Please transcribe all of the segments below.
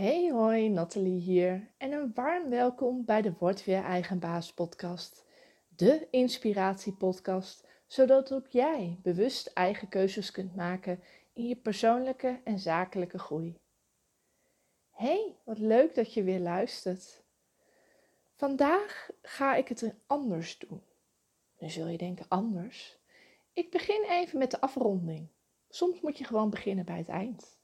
Hey hoi, Nathalie hier en een warm welkom bij de Word Weer Eigen Baas podcast. De inspiratiepodcast, zodat ook jij bewust eigen keuzes kunt maken in je persoonlijke en zakelijke groei. Hey, wat leuk dat je weer luistert. Vandaag ga ik het anders doen. Nu zul je denken anders. Ik begin even met de afronding. Soms moet je gewoon beginnen bij het eind.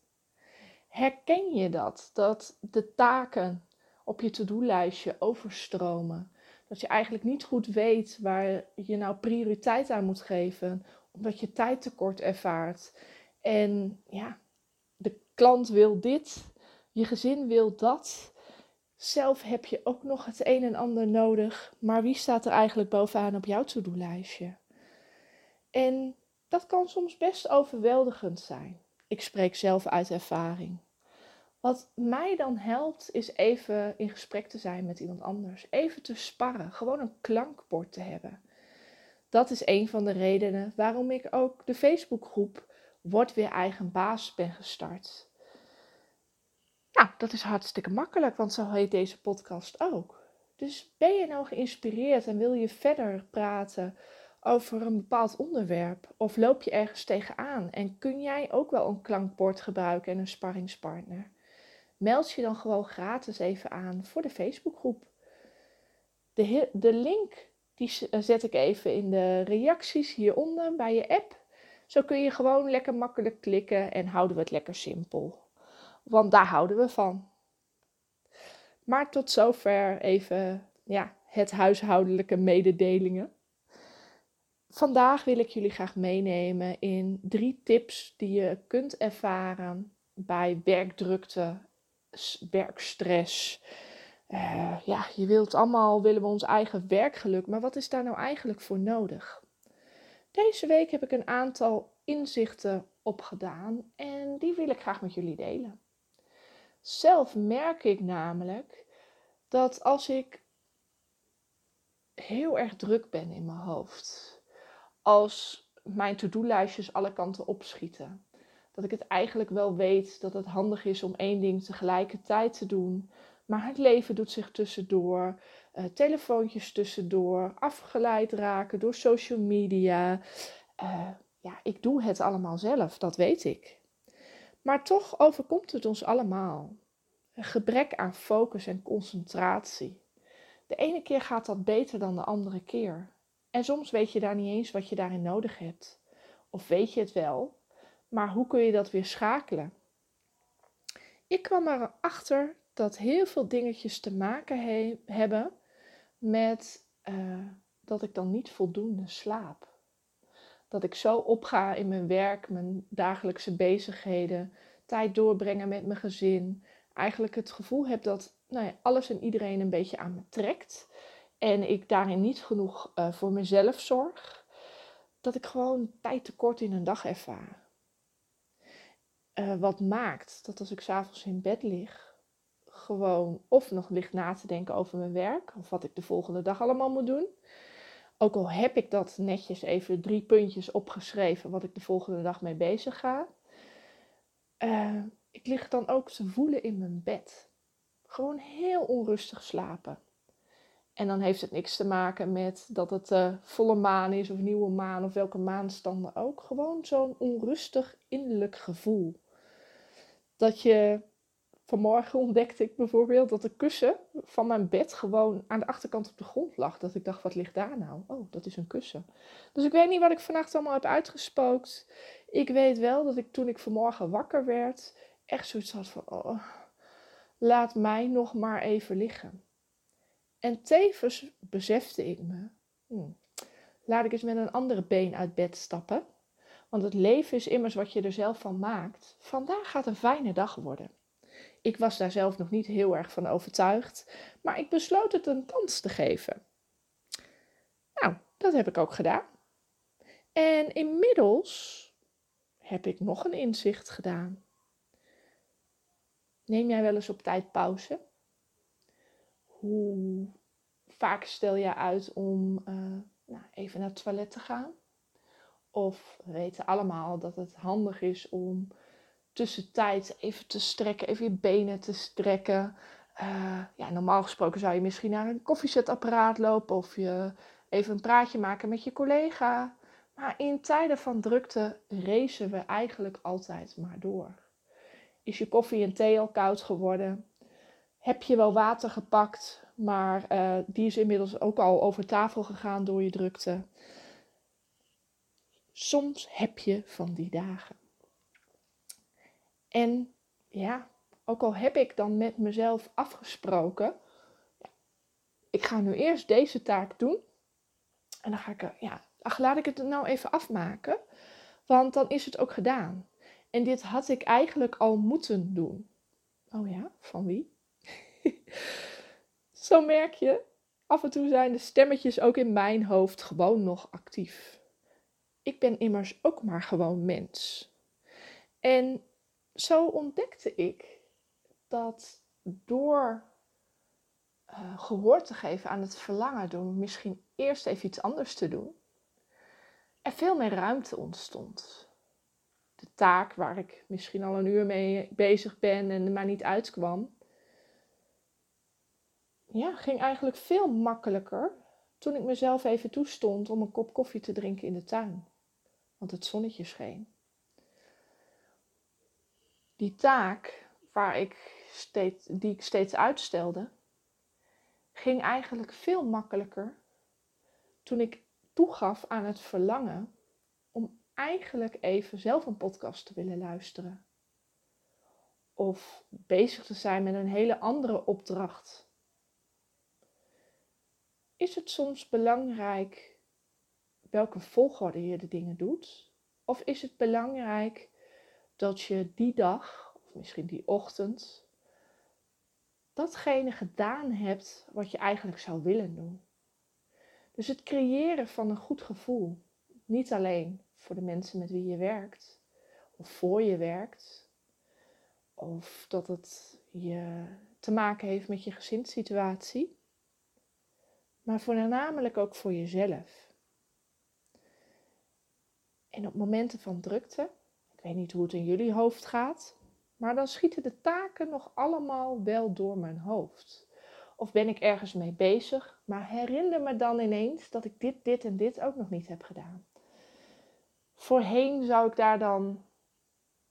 Herken je dat? Dat de taken op je to-do-lijstje overstromen. Dat je eigenlijk niet goed weet waar je nou prioriteit aan moet geven, omdat je tijd tekort ervaart. En ja, de klant wil dit, je gezin wil dat. Zelf heb je ook nog het een en ander nodig, maar wie staat er eigenlijk bovenaan op jouw to-do-lijstje? En dat kan soms best overweldigend zijn. Ik spreek zelf uit ervaring. Wat mij dan helpt, is even in gesprek te zijn met iemand anders. Even te sparren, gewoon een klankbord te hebben. Dat is een van de redenen waarom ik ook de Facebookgroep Word weer eigen baas ben gestart. Nou, dat is hartstikke makkelijk, want zo heet deze podcast ook. Dus ben je nou geïnspireerd en wil je verder praten over een bepaald onderwerp? Of loop je ergens tegenaan en kun jij ook wel een klankbord gebruiken en een sparringspartner? Meld je dan gewoon gratis even aan voor de Facebookgroep. De, de link die zet ik even in de reacties hieronder bij je app. Zo kun je gewoon lekker makkelijk klikken en houden we het lekker simpel. Want daar houden we van. Maar tot zover even ja, het huishoudelijke mededelingen. Vandaag wil ik jullie graag meenemen in drie tips die je kunt ervaren bij werkdrukte, werkstress. Uh, ja, je wilt allemaal, willen we ons eigen werkgeluk, maar wat is daar nou eigenlijk voor nodig? Deze week heb ik een aantal inzichten opgedaan en die wil ik graag met jullie delen. Zelf merk ik namelijk dat als ik heel erg druk ben in mijn hoofd, als mijn to-do-lijstjes alle kanten opschieten, dat ik het eigenlijk wel weet dat het handig is om één ding tegelijkertijd te doen, maar het leven doet zich tussendoor, uh, telefoontjes tussendoor, afgeleid raken door social media. Uh, ja, ik doe het allemaal zelf, dat weet ik. Maar toch overkomt het ons allemaal. Een gebrek aan focus en concentratie. De ene keer gaat dat beter dan de andere keer. En soms weet je daar niet eens wat je daarin nodig hebt. Of weet je het wel, maar hoe kun je dat weer schakelen? Ik kwam erachter dat heel veel dingetjes te maken he hebben met uh, dat ik dan niet voldoende slaap. Dat ik zo opga in mijn werk, mijn dagelijkse bezigheden, tijd doorbrengen met mijn gezin. Eigenlijk het gevoel heb dat nou ja, alles en iedereen een beetje aan me trekt. En ik daarin niet genoeg uh, voor mezelf zorg. Dat ik gewoon tijd tekort in een dag ervaar. Uh, wat maakt dat als ik s'avonds in bed lig, gewoon of nog ligt na te denken over mijn werk of wat ik de volgende dag allemaal moet doen. Ook al heb ik dat netjes even drie puntjes opgeschreven wat ik de volgende dag mee bezig ga. Uh, ik lig dan ook te voelen in mijn bed. Gewoon heel onrustig slapen. En dan heeft het niks te maken met dat het uh, volle maan is of nieuwe maan of welke maanstanden ook. Gewoon zo'n onrustig innerlijk gevoel. Dat je vanmorgen ontdekte ik bijvoorbeeld dat de kussen van mijn bed gewoon aan de achterkant op de grond lag. Dat ik dacht, wat ligt daar nou? Oh, dat is een kussen. Dus ik weet niet wat ik vannacht allemaal heb uitgespookt. Ik weet wel dat ik toen ik vanmorgen wakker werd, echt zoiets had van, oh, laat mij nog maar even liggen. En tevens besefte ik me, hmm, laat ik eens met een andere been uit bed stappen. Want het leven is immers wat je er zelf van maakt. Vandaag gaat een fijne dag worden. Ik was daar zelf nog niet heel erg van overtuigd, maar ik besloot het een kans te geven. Nou, dat heb ik ook gedaan. En inmiddels heb ik nog een inzicht gedaan. Neem jij wel eens op tijd pauze? Hoe vaak stel je uit om uh, nou, even naar het toilet te gaan? Of we weten allemaal dat het handig is om tussentijd even te strekken, even je benen te strekken. Uh, ja, normaal gesproken zou je misschien naar een koffiezetapparaat lopen of je even een praatje maken met je collega. Maar in tijden van drukte racen we eigenlijk altijd maar door. Is je koffie en thee al koud geworden? Heb je wel water gepakt, maar uh, die is inmiddels ook al over tafel gegaan door je drukte? Soms heb je van die dagen. En ja, ook al heb ik dan met mezelf afgesproken, ik ga nu eerst deze taak doen. En dan ga ik, ja, ach, laat ik het nou even afmaken, want dan is het ook gedaan. En dit had ik eigenlijk al moeten doen. Oh ja, van wie? Zo merk je, af en toe zijn de stemmetjes ook in mijn hoofd gewoon nog actief. Ik ben immers ook maar gewoon mens. En zo ontdekte ik dat door uh, gehoor te geven aan het verlangen, door misschien eerst even iets anders te doen, er veel meer ruimte ontstond. De taak waar ik misschien al een uur mee bezig ben en er maar niet uitkwam, ja, ging eigenlijk veel makkelijker toen ik mezelf even toestond om een kop koffie te drinken in de tuin. Want het zonnetje scheen. Die taak waar ik steeds, die ik steeds uitstelde, ging eigenlijk veel makkelijker toen ik toegaf aan het verlangen om eigenlijk even zelf een podcast te willen luisteren. Of bezig te zijn met een hele andere opdracht is het soms belangrijk welke volgorde je de dingen doet? Of is het belangrijk dat je die dag, of misschien die ochtend, datgene gedaan hebt wat je eigenlijk zou willen doen? Dus het creëren van een goed gevoel, niet alleen voor de mensen met wie je werkt of voor je werkt, of dat het je te maken heeft met je gezinssituatie, maar voornamelijk ook voor jezelf. En op momenten van drukte, ik weet niet hoe het in jullie hoofd gaat, maar dan schieten de taken nog allemaal wel door mijn hoofd. Of ben ik ergens mee bezig, maar herinner me dan ineens dat ik dit, dit en dit ook nog niet heb gedaan. Voorheen zou ik daar dan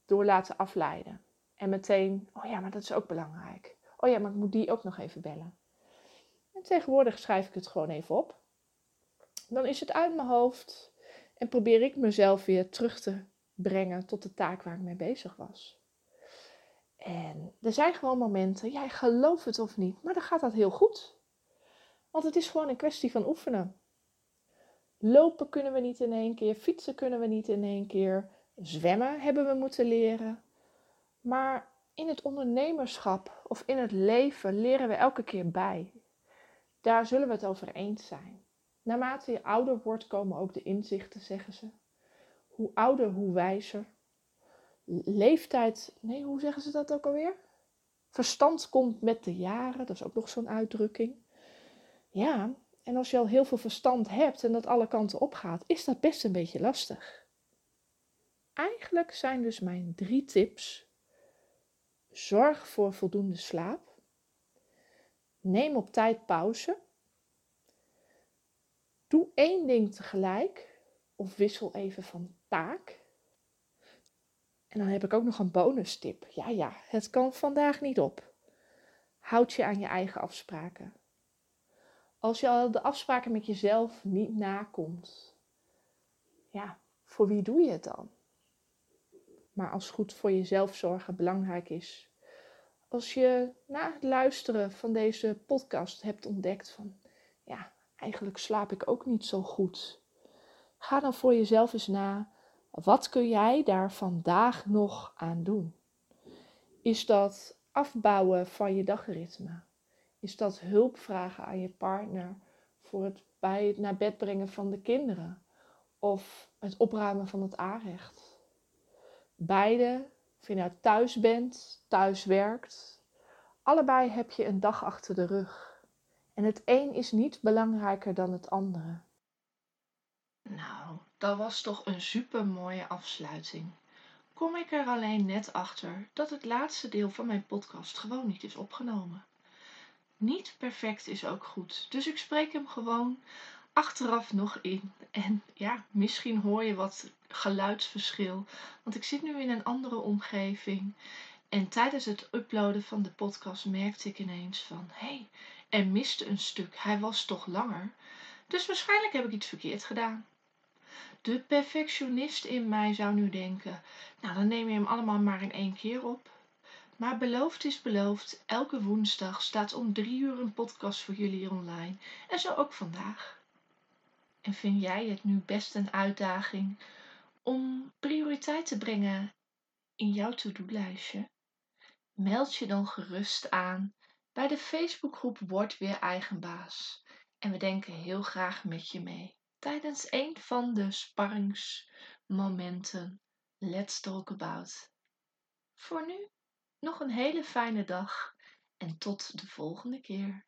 door laten afleiden. En meteen, oh ja, maar dat is ook belangrijk. Oh ja, maar ik moet die ook nog even bellen tegenwoordig schrijf ik het gewoon even op. Dan is het uit mijn hoofd en probeer ik mezelf weer terug te brengen tot de taak waar ik mee bezig was. En er zijn gewoon momenten, jij gelooft het of niet, maar dan gaat dat heel goed. Want het is gewoon een kwestie van oefenen. Lopen kunnen we niet in één keer, fietsen kunnen we niet in één keer, zwemmen hebben we moeten leren. Maar in het ondernemerschap of in het leven leren we elke keer bij. Daar zullen we het over eens zijn. Naarmate je ouder wordt, komen ook de inzichten, zeggen ze. Hoe ouder, hoe wijzer. Leeftijd, nee, hoe zeggen ze dat ook alweer? Verstand komt met de jaren, dat is ook nog zo'n uitdrukking. Ja, en als je al heel veel verstand hebt en dat alle kanten opgaat, is dat best een beetje lastig. Eigenlijk zijn dus mijn drie tips: zorg voor voldoende slaap. Neem op tijd pauze. Doe één ding tegelijk of wissel even van taak. En dan heb ik ook nog een bonus tip. Ja, ja, het kan vandaag niet op. Houd je aan je eigen afspraken. Als je al de afspraken met jezelf niet nakomt, ja, voor wie doe je het dan? Maar als goed voor jezelf zorgen belangrijk is, als je na het luisteren van deze podcast hebt ontdekt van, eigenlijk slaap ik ook niet zo goed. Ga dan voor jezelf eens na, wat kun jij daar vandaag nog aan doen? Is dat afbouwen van je dagritme? Is dat hulp vragen aan je partner voor het bij het naar bed brengen van de kinderen? Of het opruimen van het aanrecht? Beide of je nou thuis bent, thuis werkt. Allebei heb je een dag achter de rug. En het een is niet belangrijker dan het andere. Nou, dat was toch een super mooie afsluiting. kom ik er alleen net achter dat het laatste deel van mijn podcast gewoon niet is opgenomen. Niet perfect is ook goed, dus ik spreek hem gewoon achteraf nog in. En ja, misschien hoor je wat geluidsverschil, want ik zit nu in een andere omgeving. En tijdens het uploaden van de podcast merkte ik ineens van, hé, hey, er miste een stuk, hij was toch langer. Dus waarschijnlijk heb ik iets verkeerd gedaan. De perfectionist in mij zou nu denken, nou dan neem je hem allemaal maar in één keer op. Maar beloofd is beloofd, elke woensdag staat om drie uur een podcast voor jullie online. En zo ook vandaag. En vind jij het nu best een uitdaging om prioriteit te brengen in jouw to-do-lijstje? Meld je dan gerust aan bij de Facebookgroep Word weer eigenbaas. En we denken heel graag met je mee tijdens een van de sparringsmomenten Let's Talk About. Voor nu nog een hele fijne dag en tot de volgende keer.